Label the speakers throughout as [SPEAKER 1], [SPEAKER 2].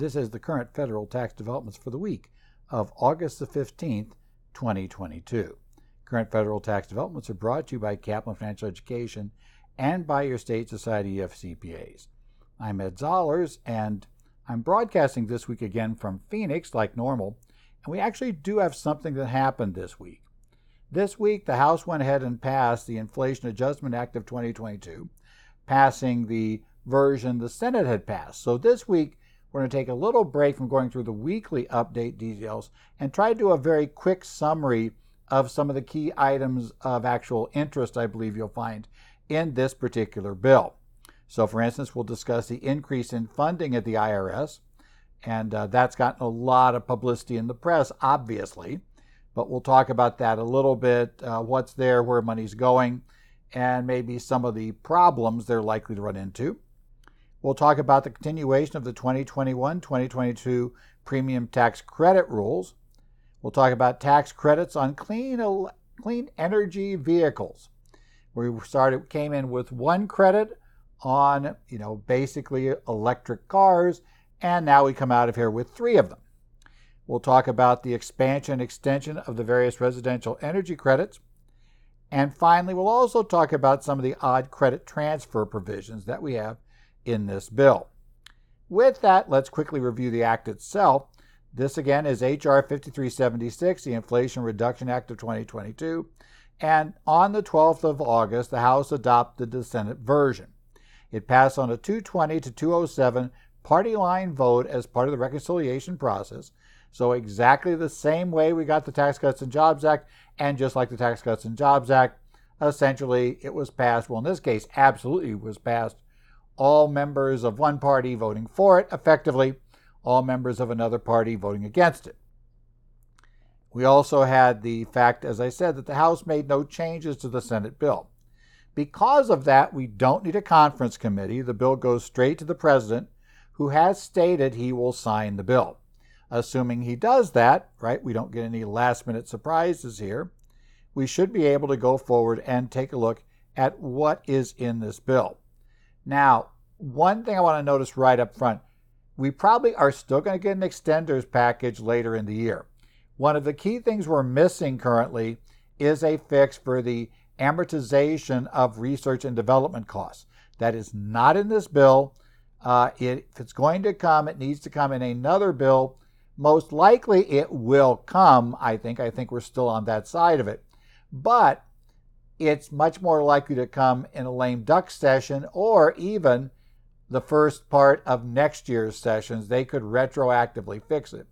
[SPEAKER 1] This is the current federal tax developments for the week of August the 15th, 2022. Current federal tax developments are brought to you by Kaplan Financial Education and by your state society of CPAs. I'm Ed Zollars, and I'm broadcasting this week again from Phoenix like normal, and we actually do have something that happened this week. This week, the House went ahead and passed the Inflation Adjustment Act of 2022, passing the version the Senate had passed. So this week, we're going to take a little break from going through the weekly update details and try to do a very quick summary of some of the key items of actual interest I believe you'll find in this particular bill. So, for instance, we'll discuss the increase in funding at the IRS, and uh, that's gotten a lot of publicity in the press, obviously. But we'll talk about that a little bit uh, what's there, where money's going, and maybe some of the problems they're likely to run into. We'll talk about the continuation of the 2021 2022 premium tax credit rules. We'll talk about tax credits on clean, clean energy vehicles. We started came in with one credit on, you know, basically electric cars, and now we come out of here with three of them. We'll talk about the expansion and extension of the various residential energy credits. And finally, we'll also talk about some of the odd credit transfer provisions that we have in this bill. With that, let's quickly review the Act itself. This again is H.R. 5376, the Inflation Reduction Act of 2022. And on the 12th of August, the House adopted the Senate version. It passed on a 220 to 207 party line vote as part of the reconciliation process. So, exactly the same way we got the Tax Cuts and Jobs Act, and just like the Tax Cuts and Jobs Act, essentially it was passed, well, in this case, absolutely was passed all members of one party voting for it, effectively, all members of another party voting against it. We also had the fact, as I said, that the House made no changes to the Senate bill. Because of that, we don't need a conference committee. The bill goes straight to the president, who has stated he will sign the bill. Assuming he does that, right, we don't get any last minute surprises here, we should be able to go forward and take a look at what is in this bill. Now, one thing I want to notice right up front we probably are still going to get an extenders package later in the year. One of the key things we're missing currently is a fix for the amortization of research and development costs. That is not in this bill. Uh, it, if it's going to come, it needs to come in another bill. Most likely it will come, I think. I think we're still on that side of it. But it's much more likely to come in a lame duck session or even the first part of next year's sessions. They could retroactively fix it.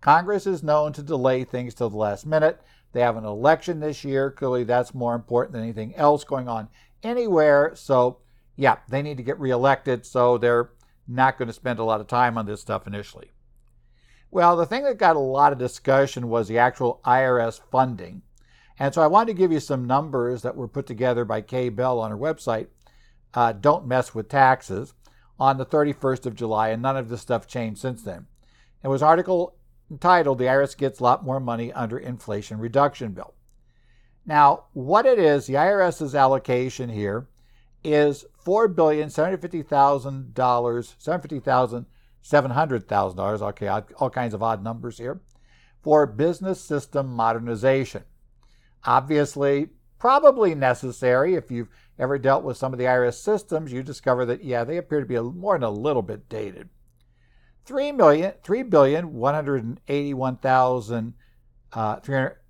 [SPEAKER 1] Congress is known to delay things till the last minute. They have an election this year. Clearly, that's more important than anything else going on anywhere. So, yeah, they need to get reelected, so they're not going to spend a lot of time on this stuff initially. Well, the thing that got a lot of discussion was the actual IRS funding. And so I wanted to give you some numbers that were put together by Kay Bell on her website, uh, Don't Mess with Taxes, on the 31st of July, and none of this stuff changed since then. It was an article entitled The IRS Gets a Lot More Money Under Inflation Reduction Bill. Now, what it is, the IRS's allocation here is $4,750,000, $750,000, $700,000, okay, all kinds of odd numbers here, for business system modernization. Obviously, probably necessary. If you've ever dealt with some of the IRS systems, you discover that, yeah, they appear to be more than a little bit dated. Three million, three billion, one hundred eighty-one thousand, uh,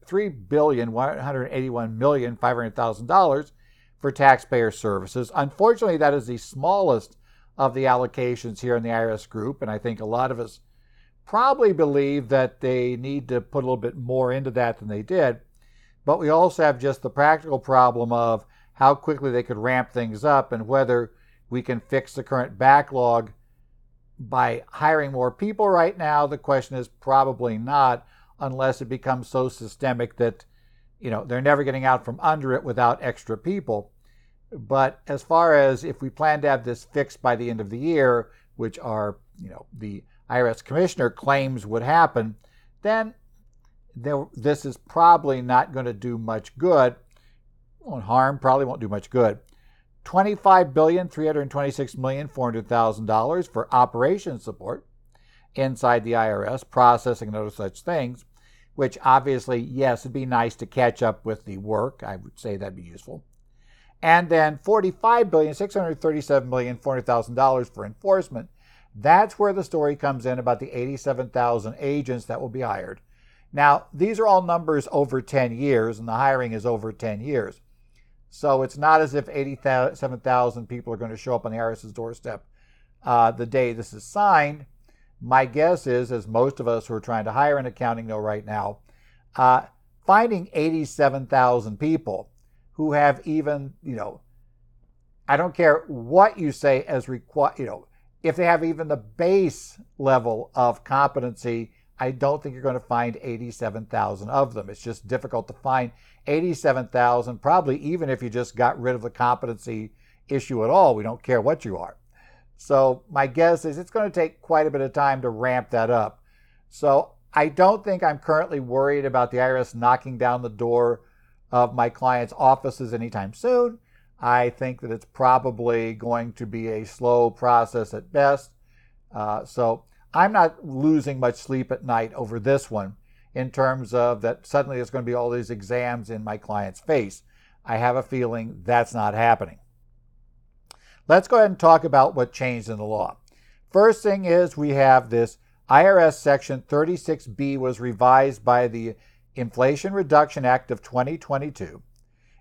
[SPEAKER 1] three billion, one hundred eighty-one million, five hundred thousand dollars for taxpayer services. Unfortunately, that is the smallest of the allocations here in the IRS group, and I think a lot of us probably believe that they need to put a little bit more into that than they did. But we also have just the practical problem of how quickly they could ramp things up and whether we can fix the current backlog by hiring more people right now. The question is probably not, unless it becomes so systemic that you know they're never getting out from under it without extra people. But as far as if we plan to have this fixed by the end of the year, which our you know the IRS commissioner claims would happen, then this is probably not going to do much good. Won't harm, probably won't do much good. $25 billion, $326 million, $400,000 for operation support. inside the IRS, processing and other such things, which obviously, yes, it'd be nice to catch up with the work. I would say that'd be useful. And then $45,637,400,000 for enforcement. That's where the story comes in about the 87,000 agents that will be hired. Now, these are all numbers over 10 years, and the hiring is over 10 years. So it's not as if 87,000 people are going to show up on IRS's doorstep uh, the day this is signed. My guess is, as most of us who are trying to hire an accounting know right now, uh, finding 87,000 people who have even, you know, I don't care what you say as required, you know, if they have even the base level of competency, I don't think you're going to find 87,000 of them. It's just difficult to find 87,000, probably even if you just got rid of the competency issue at all. We don't care what you are. So my guess is it's going to take quite a bit of time to ramp that up. So I don't think I'm currently worried about the IRS knocking down the door of my clients' offices anytime soon. I think that it's probably going to be a slow process at best. Uh, so I'm not losing much sleep at night over this one in terms of that suddenly there's going to be all these exams in my client's face. I have a feeling that's not happening. Let's go ahead and talk about what changed in the law. First thing is we have this IRS Section 36B was revised by the Inflation Reduction Act of 2022.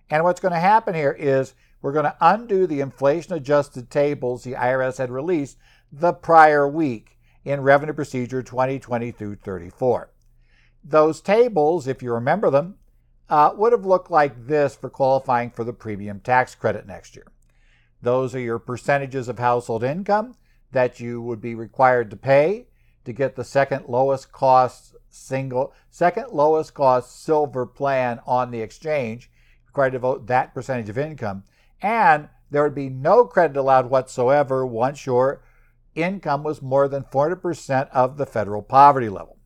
[SPEAKER 1] And what's going to happen here is we're going to undo the inflation adjusted tables the IRS had released the prior week in Revenue Procedure 2020 through 34. Those tables, if you remember them, uh, would have looked like this for qualifying for the premium tax credit next year. Those are your percentages of household income that you would be required to pay to get the second lowest cost single second lowest cost silver plan on the exchange required to vote that percentage of income and there would be no credit allowed whatsoever once your income was more than 400% of the federal poverty level.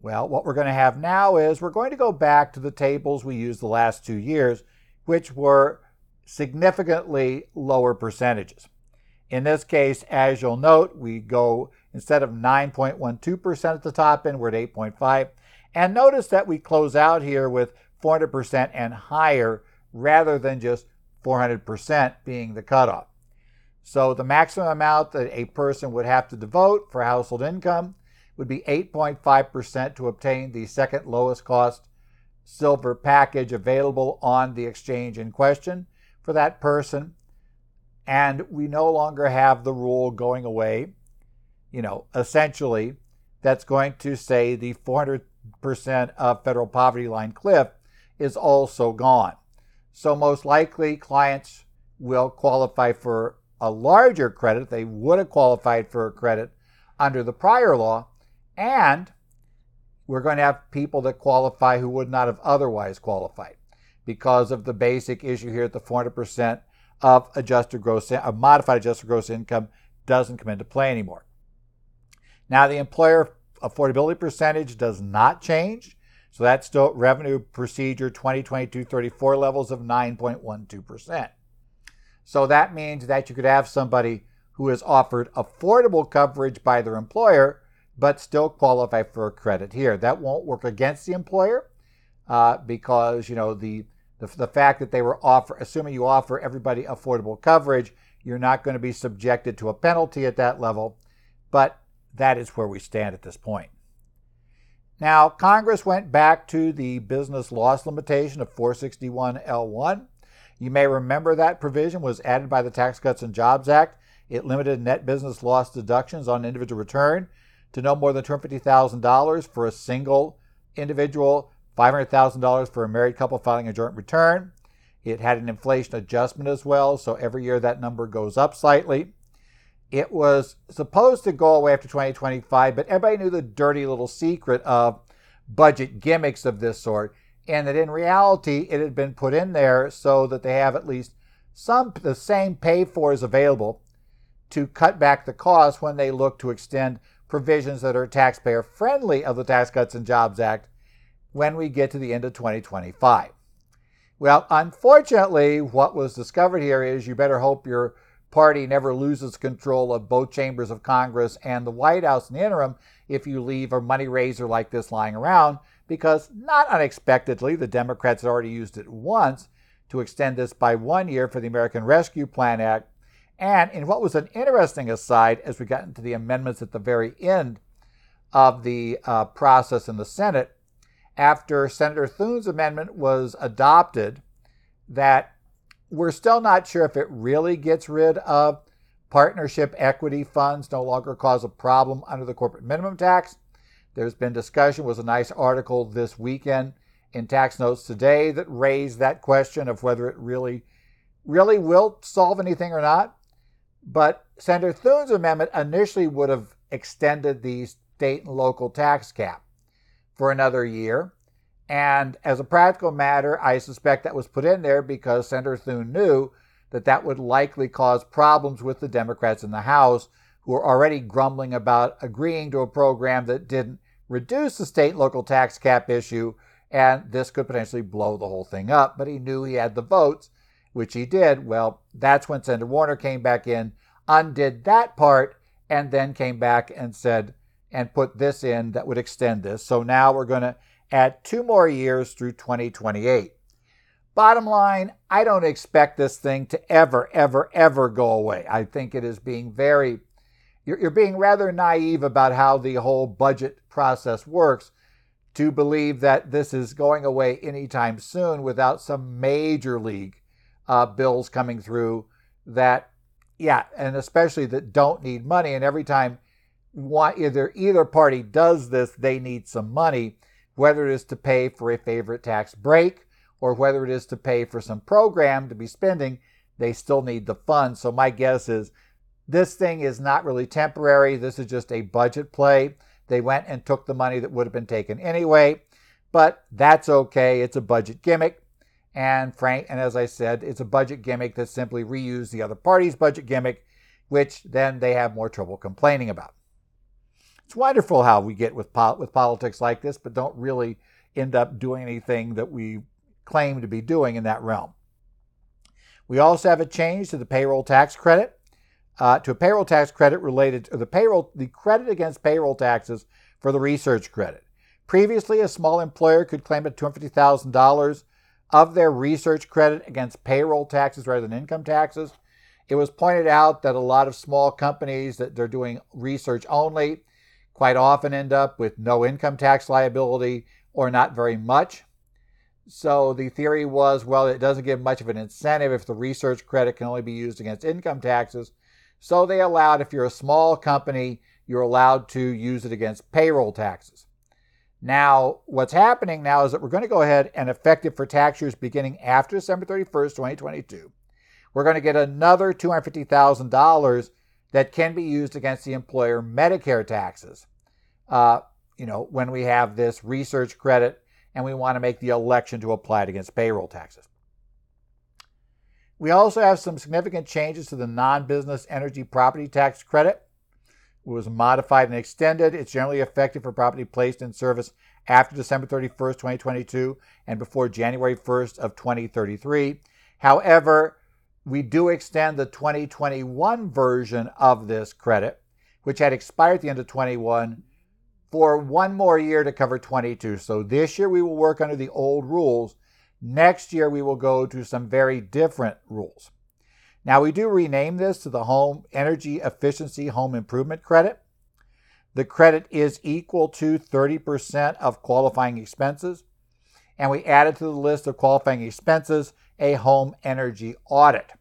[SPEAKER 1] Well, what we're going to have now is we're going to go back to the tables we used the last two years, which were significantly lower percentages. In this case, as you'll note, we go instead of 9.12% at the top end, we're at 8.5. And notice that we close out here with 400% and higher rather than just 400% being the cutoff. So the maximum amount that a person would have to devote for household income would be 8.5% to obtain the second lowest cost silver package available on the exchange in question for that person. And we no longer have the rule going away, you know, essentially, that's going to say the 400% of federal poverty line cliff is also gone. So most likely clients will qualify for a larger credit. They would have qualified for a credit under the prior law. And we're going to have people that qualify who would not have otherwise qualified because of the basic issue here at the 400% of adjusted gross, of modified adjusted gross income doesn't come into play anymore. Now, the employer affordability percentage does not change. So that's still revenue procedure 2022-34 levels of 9.12%. So that means that you could have somebody who is offered affordable coverage by their employer, but still qualify for a credit here. That won't work against the employer uh, because you know the, the the fact that they were offer, assuming you offer everybody affordable coverage, you're not going to be subjected to a penalty at that level. But that is where we stand at this point. Now, Congress went back to the business loss limitation of 461L1. You may remember that provision was added by the Tax Cuts and Jobs Act. It limited net business loss deductions on individual return to no more than $250,000 for a single individual, $500,000 for a married couple filing a joint return. It had an inflation adjustment as well, so every year that number goes up slightly. It was supposed to go away after 2025, but everybody knew the dirty little secret of budget gimmicks of this sort, and that in reality it had been put in there so that they have at least some the same pay for is available to cut back the cost when they look to extend provisions that are taxpayer friendly of the Tax Cuts and Jobs Act when we get to the end of 2025. Well, unfortunately, what was discovered here is you better hope your party never loses control of both chambers of Congress and the White House in the interim if you leave a money raiser like this lying around, because not unexpectedly, the Democrats had already used it once to extend this by one year for the American Rescue Plan Act. And in what was an interesting aside, as we got into the amendments at the very end of the uh, process in the Senate, after Senator Thune's amendment was adopted, that we're still not sure if it really gets rid of partnership equity funds no longer cause a problem under the corporate minimum tax. There's been discussion, was a nice article this weekend in Tax Notes Today that raised that question of whether it really, really will solve anything or not. But Senator Thune's amendment initially would have extended the state and local tax cap for another year. And as a practical matter, I suspect that was put in there because Senator Thune knew that that would likely cause problems with the Democrats in the House, who are already grumbling about agreeing to a program that didn't reduce the state local tax cap issue, and this could potentially blow the whole thing up. But he knew he had the votes, which he did. Well, that's when Senator Warner came back in, undid that part, and then came back and said, and put this in that would extend this. So now we're going to add two more years through 2028. Bottom line, I don't expect this thing to ever, ever, ever go away. I think it is being very, you're, you're being rather naive about how the whole budget process works to believe that this is going away anytime soon without some major league uh, bills coming through that, yeah, and especially that don't need money. And every time one, either either party does this, they need some money whether it is to pay for a favorite tax break or whether it is to pay for some program to be spending, they still need the funds. So my guess is this thing is not really temporary. This is just a budget play. They went and took the money that would have been taken anyway, but that's okay. It's a budget gimmick. And Frank, and as I said, it's a budget gimmick that simply reused the other party's budget gimmick, which then they have more trouble complaining about. It's wonderful how we get with po- with politics like this, but don't really end up doing anything that we claim to be doing in that realm. We also have a change to the payroll tax credit, uh, to a payroll tax credit related to the payroll, the credit against payroll taxes for the research credit. Previously, a small employer could claim up $250,000 of their research credit against payroll taxes rather than income taxes. It was pointed out that a lot of small companies that they're doing research only quite often end up with no income tax liability or not very much. So the theory was well, it doesn't give much of an incentive if the research credit can only be used against income taxes. So they allowed, if you're a small company, you're allowed to use it against payroll taxes. Now, what's happening now is that we're going to go ahead and effective for tax years beginning after December 31st, 2022. We're going to get another $250,000 that can be used against the employer Medicare taxes. Uh, you know, when we have this research credit and we want to make the election to apply it against payroll taxes. We also have some significant changes to the non business energy property tax credit. It was modified and extended. It's generally effective for property placed in service after December 31st, 2022 and before January 1st of 2033. However, we do extend the 2021 version of this credit, which had expired at the end of 21, for one more year to cover 22. So this year we will work under the old rules. Next year we will go to some very different rules. Now we do rename this to the Home Energy Efficiency Home Improvement Credit. The credit is equal to 30% of qualifying expenses. And we added to the list of qualifying expenses a home energy audit.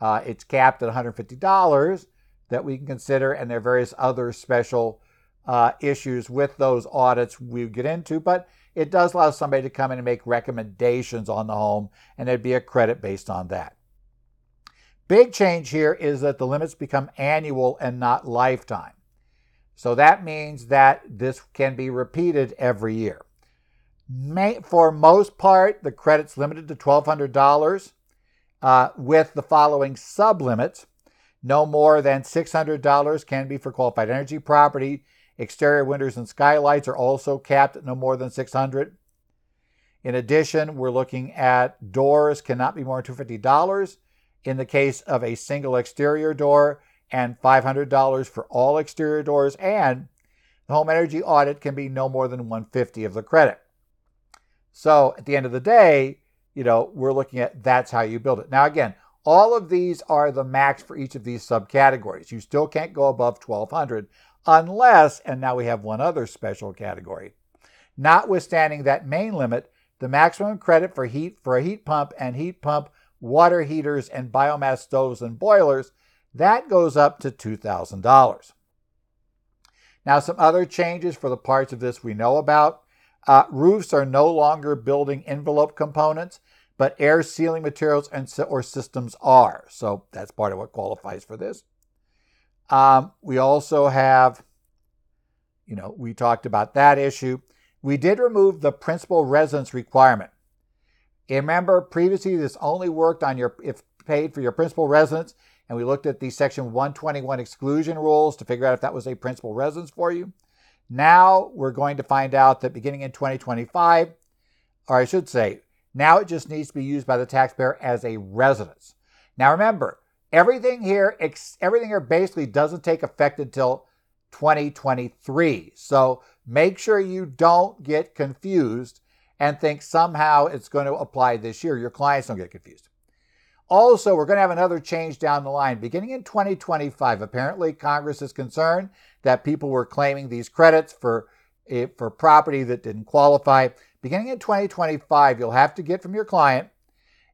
[SPEAKER 1] Uh, it's capped at $150 that we can consider, and there are various other special uh, issues with those audits we get into, but it does allow somebody to come in and make recommendations on the home, and there'd be a credit based on that. Big change here is that the limits become annual and not lifetime. So that means that this can be repeated every year. May, for most part, the credit's limited to $1,200 uh, with the following sublimits. No more than $600 can be for qualified energy property. Exterior windows and skylights are also capped at no more than 600. In addition, we're looking at doors cannot be more than $250 in the case of a single exterior door and $500 for all exterior doors and the home energy audit can be no more than 150 of the credit. So at the end of the day, you know, we're looking at that's how you build it. Now again, all of these are the max for each of these subcategories. You still can't go above 1200 unless, and now we have one other special category. Notwithstanding that main limit, the maximum credit for heat for a heat pump and heat pump water heaters and biomass stoves and boilers, that goes up to $2,000. Now, some other changes for the parts of this we know about. Uh, roofs are no longer building envelope components, but air sealing materials and or systems are. So that's part of what qualifies for this. Um, we also have, you know, we talked about that issue. We did remove the principal residence requirement. Remember, previously this only worked on your if paid for your principal residence, and we looked at the Section 121 exclusion rules to figure out if that was a principal residence for you. Now we're going to find out that beginning in 2025, or I should say, now it just needs to be used by the taxpayer as a residence. Now remember, everything here, everything here basically doesn't take effect until 2023. So make sure you don't get confused and think somehow it's going to apply this year. Your clients don't get confused. Also, we're going to have another change down the line. Beginning in 2025, apparently Congress is concerned that people were claiming these credits for, eh, for property that didn't qualify. Beginning in 2025, you'll have to get from your client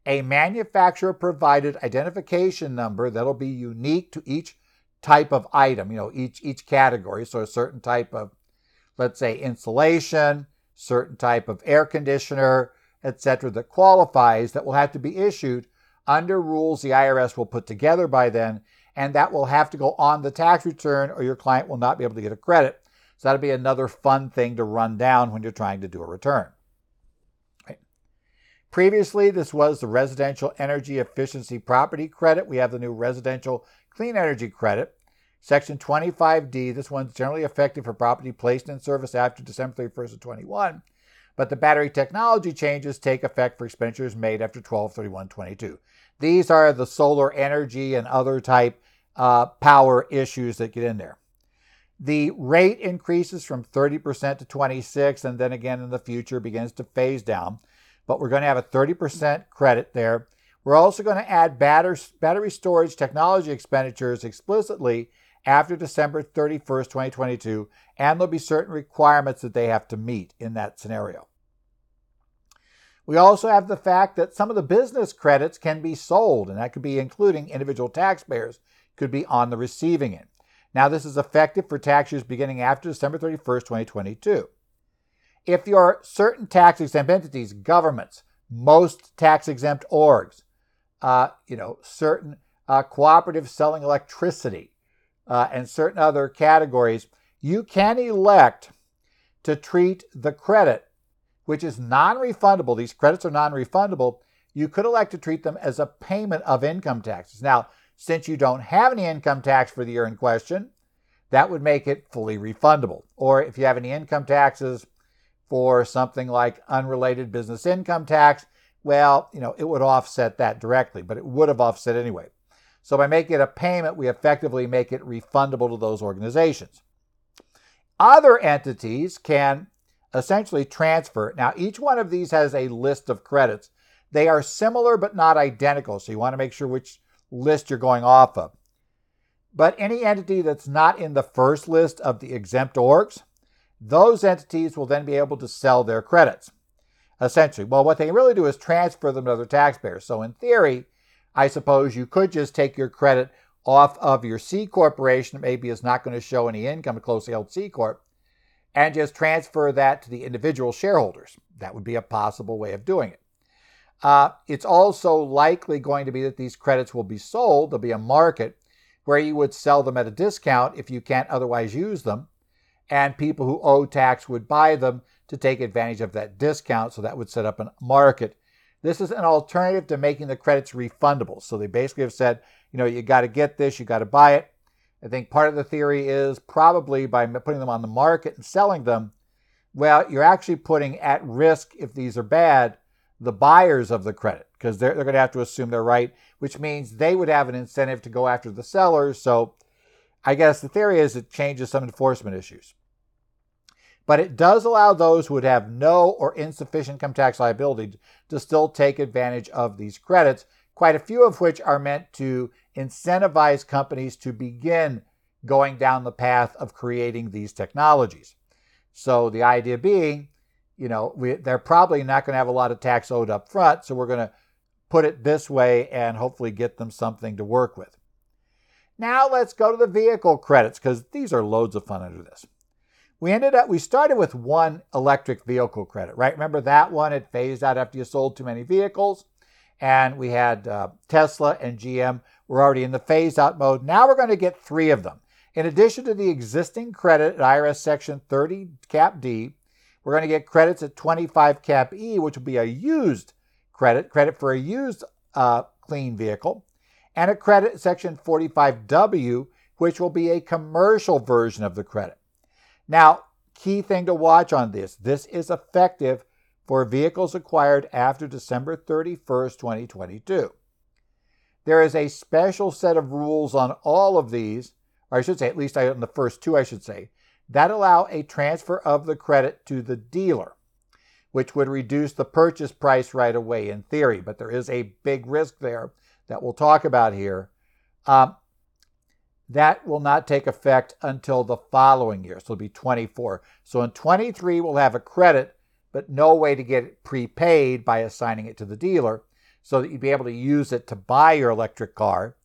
[SPEAKER 1] a manufacturer provided identification number that'll be unique to each type of item, you know, each each category. So a certain type of let's say insulation, certain type of air conditioner, etc., that qualifies that will have to be issued under rules the IRS will put together by then, and that will have to go on the tax return or your client will not be able to get a credit. So that'll be another fun thing to run down when you're trying to do a return. Previously, this was the Residential Energy Efficiency Property Credit. We have the new Residential Clean Energy Credit. Section 25D, this one's generally effective for property placed in service after December 31st of 21, but the battery technology changes take effect for expenditures made after 12/31/22. These are the solar energy and other type uh, power issues that get in there. The rate increases from 30% to 26 and then again in the future begins to phase down, but we're going to have a 30% credit there. We're also going to add battery storage technology expenditures explicitly after December 31st, 2022, and there'll be certain requirements that they have to meet in that scenario. We also have the fact that some of the business credits can be sold, and that could be including individual taxpayers could be on the receiving end. Now, this is effective for tax years beginning after December 31st, 2022. If you're certain tax exempt entities, governments, most tax exempt orgs, uh, you know, certain uh, cooperatives selling electricity, uh, and certain other categories, you can elect to treat the credit, which is non refundable, these credits are non refundable, you could elect to treat them as a payment of income taxes. Now, since you don't have any income tax for the year in question, that would make it fully refundable. Or if you have any income taxes for something like unrelated business income tax, well, you know, it would offset that directly, but it would have offset anyway. So by making it a payment, we effectively make it refundable to those organizations. Other entities can essentially transfer. Now, each one of these has a list of credits. They are similar but not identical, so you want to make sure which list you're going off of. But any entity that's not in the first list of the exempt orgs, those entities will then be able to sell their credits. Essentially, well, what they really do is transfer them to other taxpayers. So, in theory, I suppose you could just take your credit off of your C corporation maybe it's not going to show any income, a closely held C corp, and just transfer that to the individual shareholders. That would be a possible way of doing it. Uh, it's also likely going to be that these credits will be sold. There'll be a market where you would sell them at a discount if you can't otherwise use them, and people who owe tax would buy them to take advantage of that discount. So that would set up a market this is an alternative to making the credits refundable. So they basically have said, you know, you got to get this, you got to buy it. I think part of the theory is probably by putting them on the market and selling them, well, you're actually putting at risk, if these are bad, the buyers of the credit because they're, they're going to have to assume they're right, which means they would have an incentive to go after the sellers. So I guess the theory is it changes some enforcement issues. But it does allow those who would have no or insufficient income tax liability to still take advantage of these credits, quite a few of which are meant to incentivize companies to begin going down the path of creating these technologies. So the idea being, you know, we, they're probably not going to have a lot of tax owed up front, so we're going to put it this way and hopefully get them something to work with. Now let's go to the vehicle credits because these are loads of fun under this. We ended up, we started with one electric vehicle credit, right? Remember that one? It phased out after you sold too many vehicles. And we had uh, Tesla and GM were already in the phase out mode. Now we're going to get three of them. In addition to the existing credit at IRS Section 30 Cap D, we're going to get credits at 25 Cap E, which will be a used credit, credit for a used uh, clean vehicle, and a credit Section 45W, which will be a commercial version of the credit. Now, key thing to watch on this this is effective for vehicles acquired after December 31st, 2022. There is a special set of rules on all of these or I should say, at least on the first two, I should say, that allow a transfer of the credit to the dealer, which would reduce the purchase price right away in theory. But there is a big risk there that we'll talk about here. Um, that will not take effect until the following year. So it'll be 24. So in 23, we'll have a credit, but no way to get it prepaid by assigning it to the dealer so that you'd be able to use it to buy your electric car.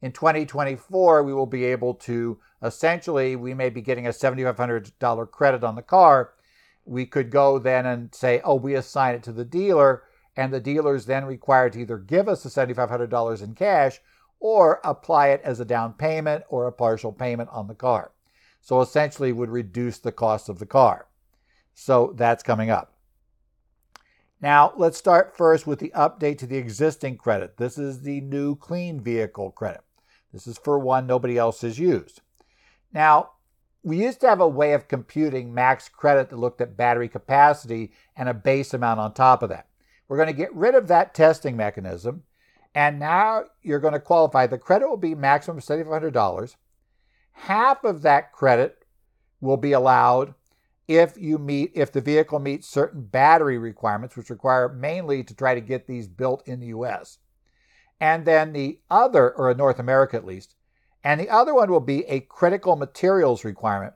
[SPEAKER 1] In 2024, we will be able to essentially, we may be getting a $7,500 credit on the car. We could go then and say, oh, we assign it to the dealer, and the dealer is then required to either give us the $7,500 in cash or apply it as a down payment or a partial payment on the car. So essentially, would reduce the cost of the car. So that's coming up. Now, let's start first with the update to the existing credit. This is the new clean vehicle credit. This is for one nobody else has used. Now, we used to have a way of computing max credit that looked at battery capacity and a base amount on top of that. We're going to get rid of that testing mechanism, and now you're going to qualify. The credit will be maximum $7,500. Half of that credit will be allowed if you meet if the vehicle meets certain battery requirements, which require mainly to try to get these built in the U.S. And then the other, or North America at least, and the other one will be a critical materials requirement,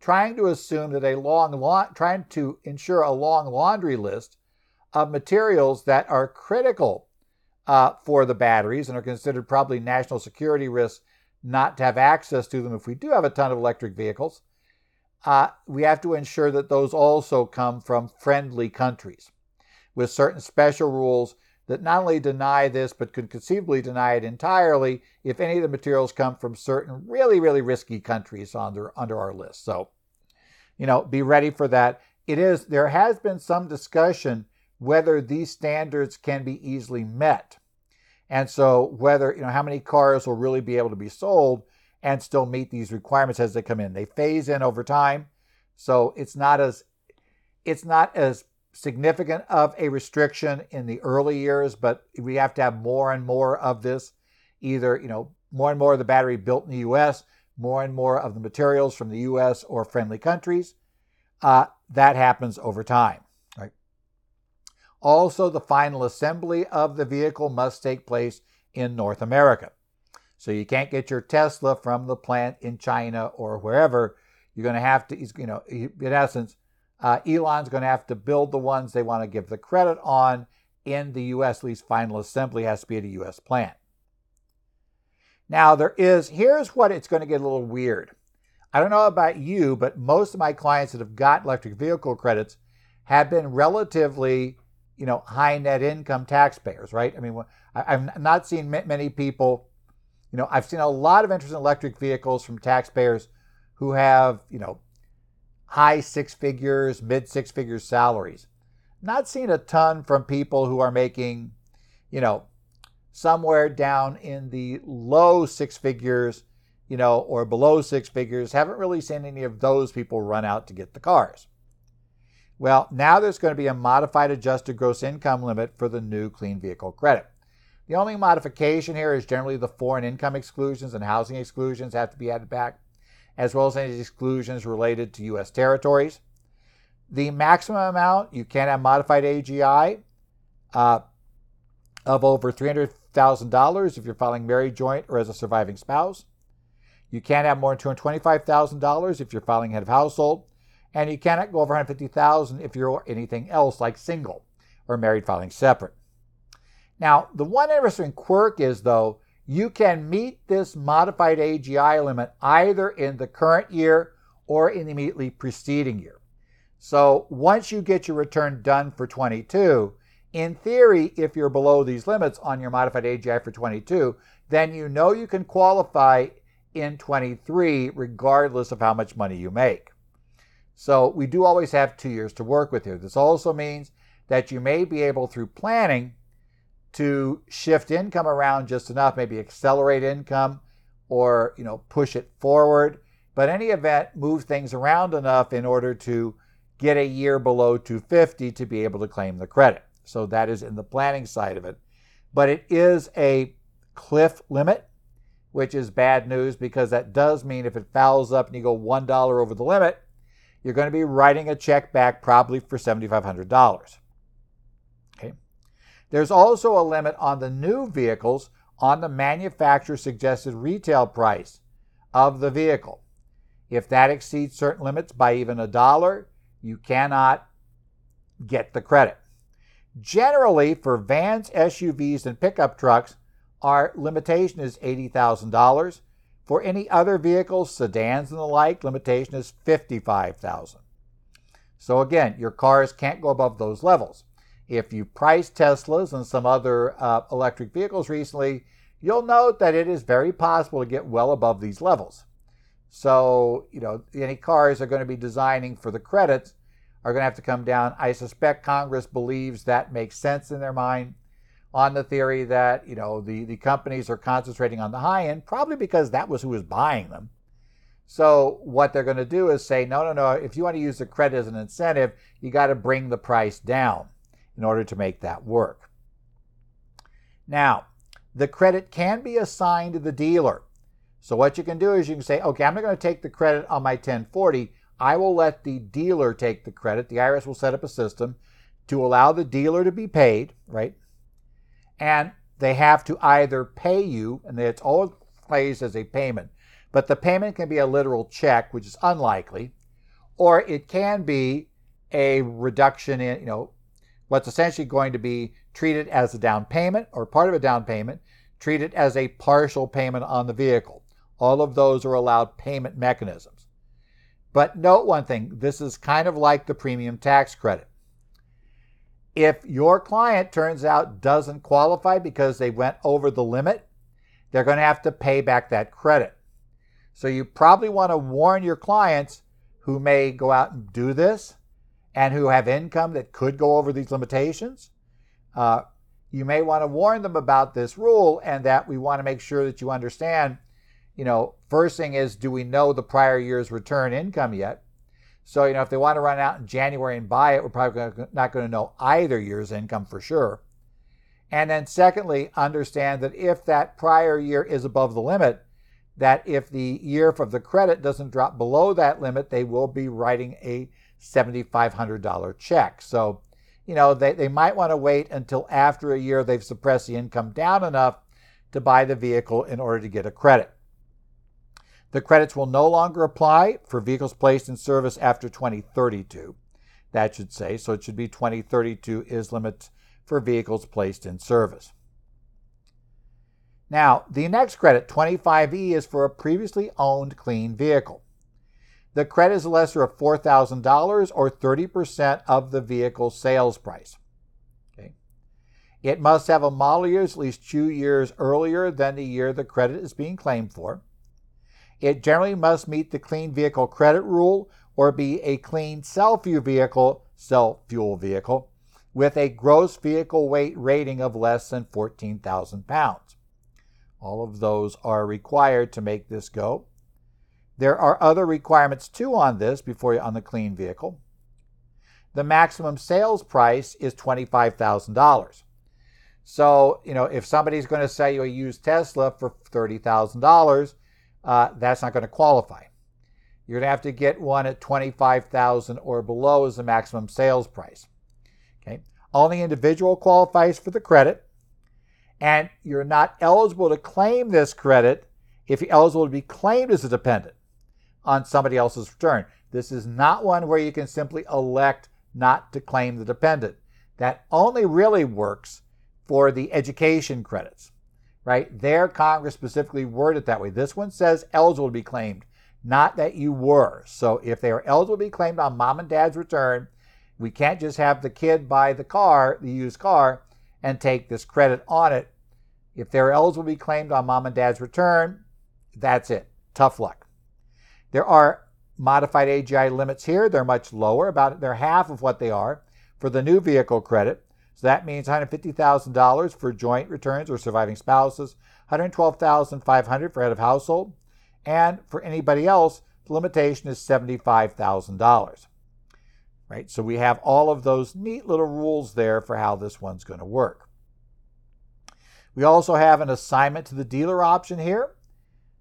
[SPEAKER 1] trying to assume that a long, la- trying to ensure a long laundry list of materials that are critical uh, for the batteries and are considered probably national security risks not to have access to them if we do have a ton of electric vehicles. Uh, we have to ensure that those also come from friendly countries with certain special rules that not only deny this, but could conceivably deny it entirely if any of the materials come from certain really, really risky countries under, under our list. So, you know, be ready for that. It is, there has been some discussion whether these standards can be easily met. And so, whether, you know, how many cars will really be able to be sold and still meet these requirements as they come in. They phase in over time. So, it's not as, it's not as significant of a restriction in the early years, but we have to have more and more of this, either, you know, more and more of the battery built in the US, more and more of the materials from the US or friendly countries. Uh, that happens over time. Also, the final assembly of the vehicle must take place in North America. So you can't get your Tesla from the plant in China or wherever. You're going to have to, you know, in essence, uh, Elon's going to have to build the ones they want to give the credit on in the U.S. At least final assembly has to be at a U.S. plant. Now, there is, here's what it's going to get a little weird. I don't know about you, but most of my clients that have got electric vehicle credits have been relatively, you know, high net income taxpayers, right? I mean, I've not seen many people, you know, I've seen a lot of interest in electric vehicles from taxpayers who have, you know, high six figures, mid six figures salaries. Not seen a ton from people who are making, you know, somewhere down in the low six figures, you know, or below six figures. Haven't really seen any of those people run out to get the cars. Well, now there's going to be a modified adjusted gross income limit for the new clean vehicle credit. The only modification here is generally the foreign income exclusions and housing exclusions have to be added back, as well as any exclusions related to U.S. territories. The maximum amount you can have modified AGI uh, of over $300,000 if you're filing married, joint, or as a surviving spouse. You can't have more than $225,000 if you're filing head of household, and you cannot go over 150,000 if you're anything else like single or married filing separate. Now, the one interesting quirk is though, you can meet this modified AGI limit either in the current year or in the immediately preceding year. So once you get your return done for 22, in theory, if you're below these limits on your modified AGI for 22, then you know you can qualify in 23 regardless of how much money you make. So we do always have two years to work with here. This also means that you may be able through planning to shift income around just enough, maybe accelerate income or you know push it forward. But any event, move things around enough in order to get a year below 250 to be able to claim the credit. So that is in the planning side of it. But it is a cliff limit, which is bad news because that does mean if it fouls up and you go $1 over the limit, you're going to be writing a check back probably for $7,500. Okay. There's also a limit on the new vehicles on the manufacturer suggested retail price of the vehicle. If that exceeds certain limits by even a dollar, you cannot get the credit. Generally, for vans, SUVs, and pickup trucks, our limitation is $80,000. For any other vehicles, sedans and the like, limitation is 55,000. So again, your cars can't go above those levels. If you price Teslas and some other uh, electric vehicles recently, you'll note that it is very possible to get well above these levels. So, you know, any cars are going to be designing for the credits are going to have to come down. I suspect Congress believes that makes sense in their mind on the theory that, you know, the, the companies are concentrating on the high end, probably because that was who was buying them. So what they're going to do is say, no, no, no, if you want to use the credit as an incentive, you got to bring the price down in order to make that work. Now, the credit can be assigned to the dealer. So what you can do is you can say, okay, I'm not going to take the credit on my 1040. I will let the dealer take the credit. The IRS will set up a system to allow the dealer to be paid, right? And they have to either pay you, and it's all plays as a payment, but the payment can be a literal check, which is unlikely, or it can be a reduction in, you know, what's essentially going to be treated as a down payment or part of a down payment, treated as a partial payment on the vehicle. All of those are allowed payment mechanisms. But note one thing this is kind of like the premium tax credit. If your client turns out doesn't qualify because they went over the limit, they're going to have to pay back that credit. So you probably want to warn your clients who may go out and do this and who have income that could go over these limitations. Uh, you may want to warn them about this rule and that we want to make sure that you understand you know, first thing is, do we know the prior year's return income yet? So, you know, if they want to run out in January and buy it, we're probably not going to know either year's income for sure. And then, secondly, understand that if that prior year is above the limit, that if the year of the credit doesn't drop below that limit, they will be writing a $7,500 check. So, you know, they, they might want to wait until after a year they've suppressed the income down enough to buy the vehicle in order to get a credit. The credits will no longer apply for vehicles placed in service after 2032. That should say, so it should be 2032 is limit for vehicles placed in service. Now, the next credit, 25E, is for a previously owned clean vehicle. The credit is a lesser of $4,000 or 30% of the vehicle's sales price. Okay. It must have a model year at least two years earlier than the year the credit is being claimed for. It generally must meet the clean vehicle credit rule or be a clean self-fuel vehicle, self-fuel vehicle, with a gross vehicle weight rating of less than 14,000 pounds. All of those are required to make this go. There are other requirements too on this before you on the clean vehicle. the maximum sales price is $25,000. So, you know, if somebody's going to sell you a used Tesla for $30,000, uh, that's not going to qualify. You're going to have to get one at 25,000 or below as the maximum sales price. Okay? Only individual qualifies for the credit, and you're not eligible to claim this credit if you're eligible to be claimed as a dependent on somebody else's return. This is not one where you can simply elect not to claim the dependent. That only really works for the education credits, right? There, Congress specifically worded that way. This one says eligible to be claimed, not that you were. So if they are eligible to be claimed on mom and dad's return, we can't just have the kid buy the car, the used car, and take this credit on it. If they're eligible to be claimed on mom and dad's return, that's it. Tough luck. There are modified AGI limits here. They're much lower, about they're half of what they are for the new vehicle credit. So that means $150,000 for joint returns or surviving spouses, $112,500 for head of household, and for anybody else, the limitation is $75,000. Right? So we have all of those neat little rules there for how this one's going to work. We also have an assignment to the dealer option here.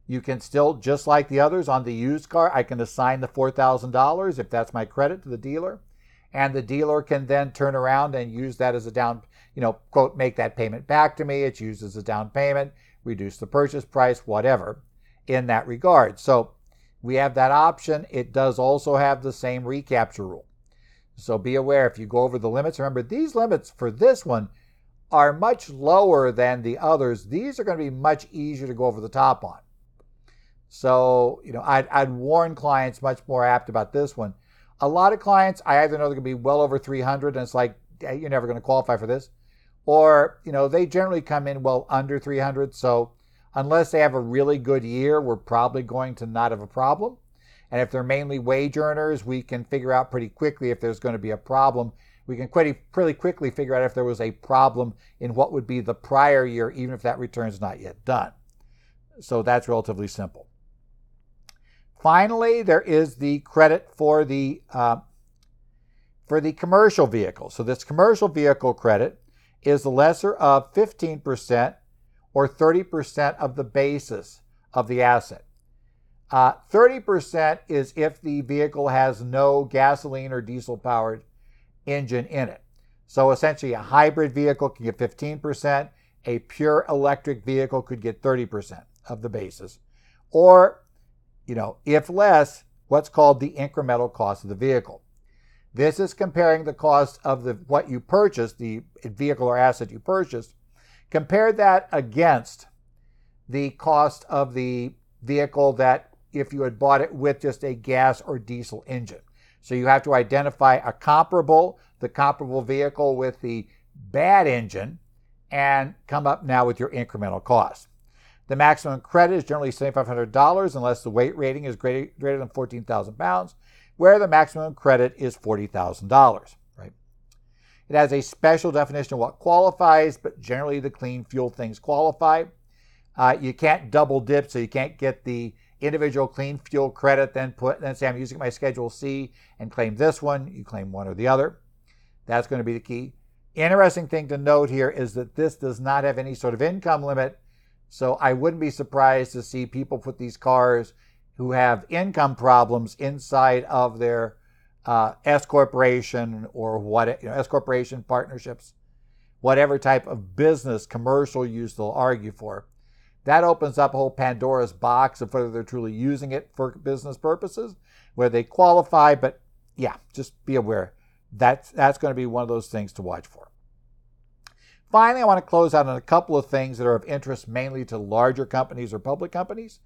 [SPEAKER 1] You can still, just like the others on the used car, I can assign the $4,000 if that's my credit to the dealer. And the dealer can then turn around and use that as a down, you know, quote, make that payment back to me. It's used as a down payment, reduce the purchase price, whatever, in that regard. So we have that option. It does also have the same recapture rule. So be aware if you go over the limits, remember these limits for this one are much lower than the others. These are going to be much easier to go over the top on. So, you know, I'd, I'd warn clients much more apt about this one. A lot of clients, I either know they're going to be well over 300 and it's like, hey, you're never going to qualify for this. Or, you know, they generally come in well under 300. So, unless they have a really good year, we're probably going to not have a problem. And if they're mainly wage earners, we can figure out pretty quickly if there's going to be a problem. We can pretty, pretty quickly figure out if there was a problem in what would be the prior year, even if that return is not yet done. So that's relatively simple. Finally, there is the credit for the uh, for the commercial vehicle. So this commercial vehicle credit is the lesser of 15% or 30% of the basis of the asset. Uh, 30% is if the vehicle has no gasoline or diesel powered engine in it. So essentially, a hybrid vehicle can get 15%, a pure electric vehicle could get 30% of the basis, or you know, if less, what's called the incremental cost of the vehicle. This is comparing the cost of the what you purchased, the vehicle or asset you purchased, compare that against the cost of the vehicle that if you had bought it with just a gas or diesel engine. So you have to identify a comparable, the comparable vehicle with the bad engine, and come up now with your incremental cost. The maximum credit is generally $7,500 unless the weight rating is greater, greater than 14,000 pounds, where the maximum credit is $40,000. Right? It has a special definition of what qualifies, but generally the clean fuel things qualify. Uh, you can't double dip, so you can't get the individual clean fuel credit, then put then say I'm using my Schedule C and claim this one. You claim one or the other. That's going to be the key. Interesting thing to note here is that this does not have any sort of income limit so I wouldn't be surprised to see people put these cars who have income problems inside of their uh, S corporation or what you know, S corporation partnerships, whatever type of business commercial use they'll argue for. That opens up a whole Pandora's box of whether they're truly using it for business purposes, where they qualify. But yeah, just be aware that's that's going to be one of those things to watch for. Finally, I want to close out on a couple of things that are of interest mainly to larger companies or public companies,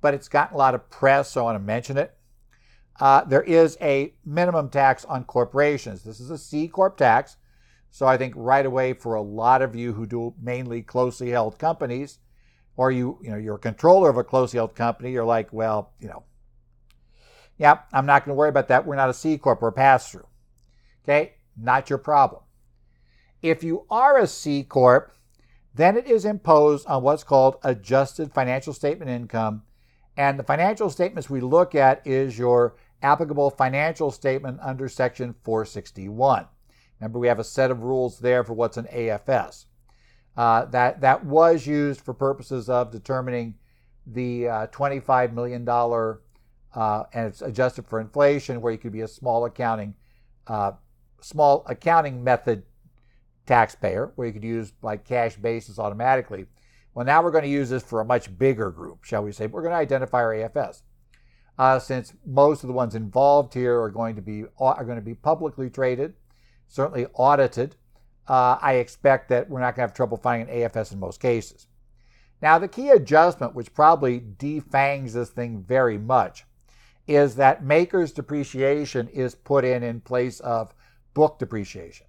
[SPEAKER 1] but it's gotten a lot of press, so I want to mention it. Uh, there is a minimum tax on corporations. This is a C Corp tax. So I think right away for a lot of you who do mainly closely held companies, or you, you know, you're a controller of a closely held company, you're like, well, you know, yeah, I'm not going to worry about that. We're not a C Corp, we're a pass through. Okay, not your problem. If you are a C Corp, then it is imposed on what's called adjusted financial statement income. And the financial statements we look at is your applicable financial statement under Section 461. Remember, we have a set of rules there for what's an AFS. Uh, that, that was used for purposes of determining the uh, $25 million, uh, and it's adjusted for inflation, where you could be a small accounting, uh, small accounting method taxpayer, where you could use like cash basis automatically. Well, now we're going to use this for a much bigger group, shall we say? We're going to identify our AFS. Uh, since most of the ones involved here are going to be are going to be publicly traded, certainly audited, uh, I expect that we're not going to have trouble finding an AFS in most cases. Now, the key adjustment, which probably defangs this thing very much, is that MACRS depreciation is put in in place of book depreciation.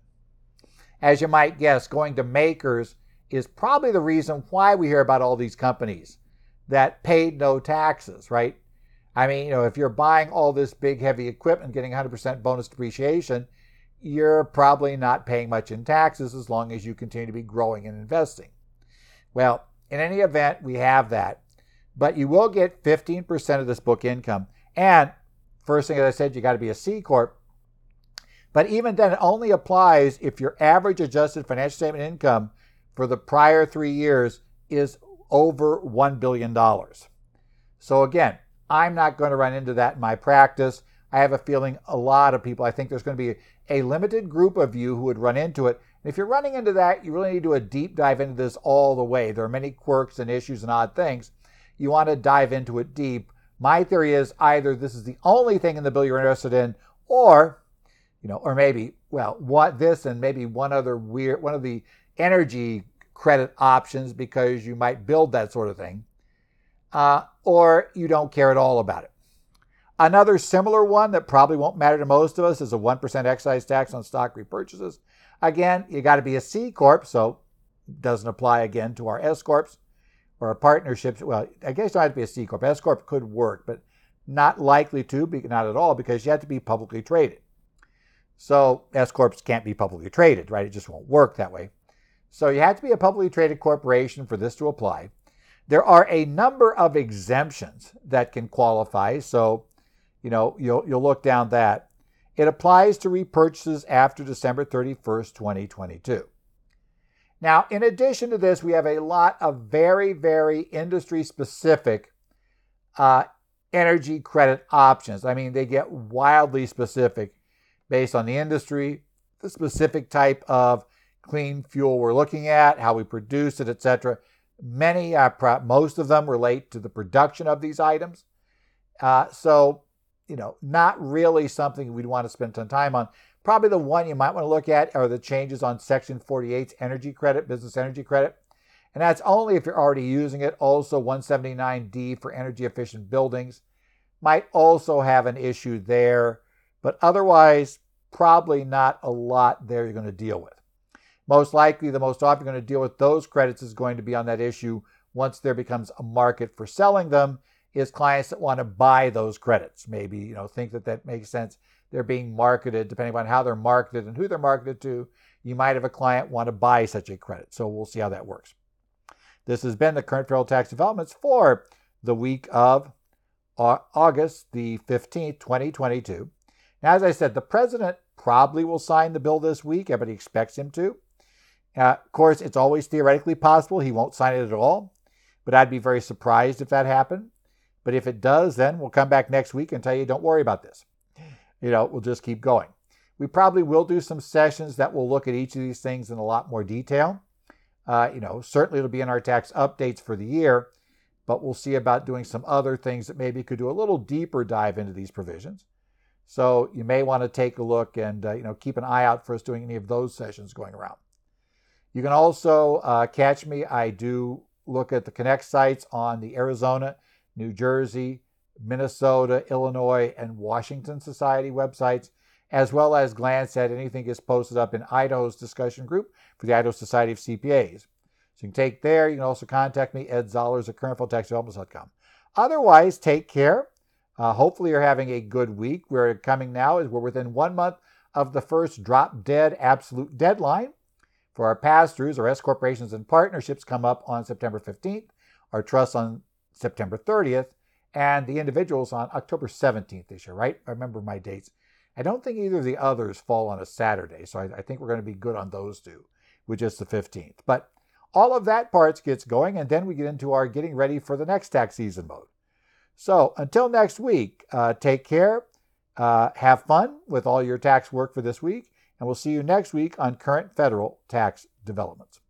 [SPEAKER 1] As you might guess, going to MACRS is probably the reason why we hear about all these companies that paid no taxes, right? I mean, you know, if you're buying all this big, heavy equipment, getting 100% bonus depreciation, you're probably not paying much in taxes as long as you continue to be growing and investing. Well, in any event, we have that. But you will get 15% of this book income. And first thing, as I said, you got to be a C Corp. But even then, it only applies if your average adjusted financial statement income for the prior three years is over $1 billion. So again, I'm not going to run into that in my practice. I have a feeling a lot of people, I think there's going to be a limited group of you who would run into it. And if you're running into that, you really need to do a deep dive into this all the way. There are many quirks and issues and odd things. You want to dive into it deep. My theory is either this is the only thing in the bill you're interested in, or, you know, or maybe, well, what this and maybe one other weird, one of the energy credit options because you might build that sort of thing, uh, or you don't care at all about it. Another similar one that probably won't matter to most of us is a 1% excise tax on stock repurchases. Again, you got to be a C Corp, so doesn't apply again to our S Corps or our partnerships. Well, I guess you don't have to be a C Corp. S Corp could work, but not likely to, not at all, because you have to be publicly traded. So S Corps can't be publicly traded, right? It just won't work that way. So you have to be a publicly traded corporation for this to apply. There are a number of exemptions that can qualify. So you know, you'll, you'll look down that. It applies to repurchases after December 31st, 2022. Now, in addition to this, we have a lot of very, very industry specific uh, energy credit options. I mean, they get wildly specific based on the industry, the specific type of clean fuel we're looking at, how we produce it, etc. Many, uh, most of them relate to the production of these items. Uh, so you know, not really something we'd want to spend some time on. Probably the one you might want to look at are the changes on Section 48's energy credit, business energy credit. And that's only if you're already using it. Also, 179D for energy efficient buildings might also have an issue there, but otherwise, probably not a lot there you're going to deal with. Most likely, the most often you're going to deal with those credits is going to be on that issue once there becomes a market for selling them is clients that want to buy those credits. Maybe, you know, think that that makes sense. They're being marketed, depending on how they're marketed and who they're marketed to. You might have a client want to buy such a credit. So we'll see how that works. This has been the current federal tax developments for the week of August the 15th, 2022. As I said, the president probably will sign the bill this week. Everybody expects him to. Uh, of course, it's always theoretically possible he won't sign it at all, but I'd be very surprised if that happened. But if it does, then we'll come back next week and tell you don't worry about this. You know, we'll just keep going. We probably will do some sessions that will look at each of these things in a lot more detail. Uh, you know, certainly it'll be in our tax updates for the year, but we'll see about doing some other things that maybe could do a little deeper dive into these provisions. So you may want to take a look and uh, you know keep an eye out for us doing any of those sessions going around. You can also uh, catch me. I do look at the Connect sites on the Arizona New Jersey, Minnesota, Illinois, and Washington Society websites, as well as glance at anything that's posted up in Idaho's discussion group for the Idaho Society of CPAs. So you can take there. You can also contact me, Ed Zollars at currentfederaltaxdevelopments.com. Otherwise, take care. Uh, hopefully, you're having a good week. We're coming now is we're within one month of the first drop dead absolute deadline for our pass-throughs. Our S corporations and partnerships come up on September 15th. Our trusts on September 30th, and the individuals on October 17th this year, right? I remember my dates. I don't think either of the others fall on a Saturday, so I, I think we're going to be good on those two, which is the 15th. But all of that parts gets going, and then we get into our getting ready for the next tax season mode. So until next week, uh, take care, uh, have fun with all your tax work for this week, and we'll see you next week on current federal tax developments.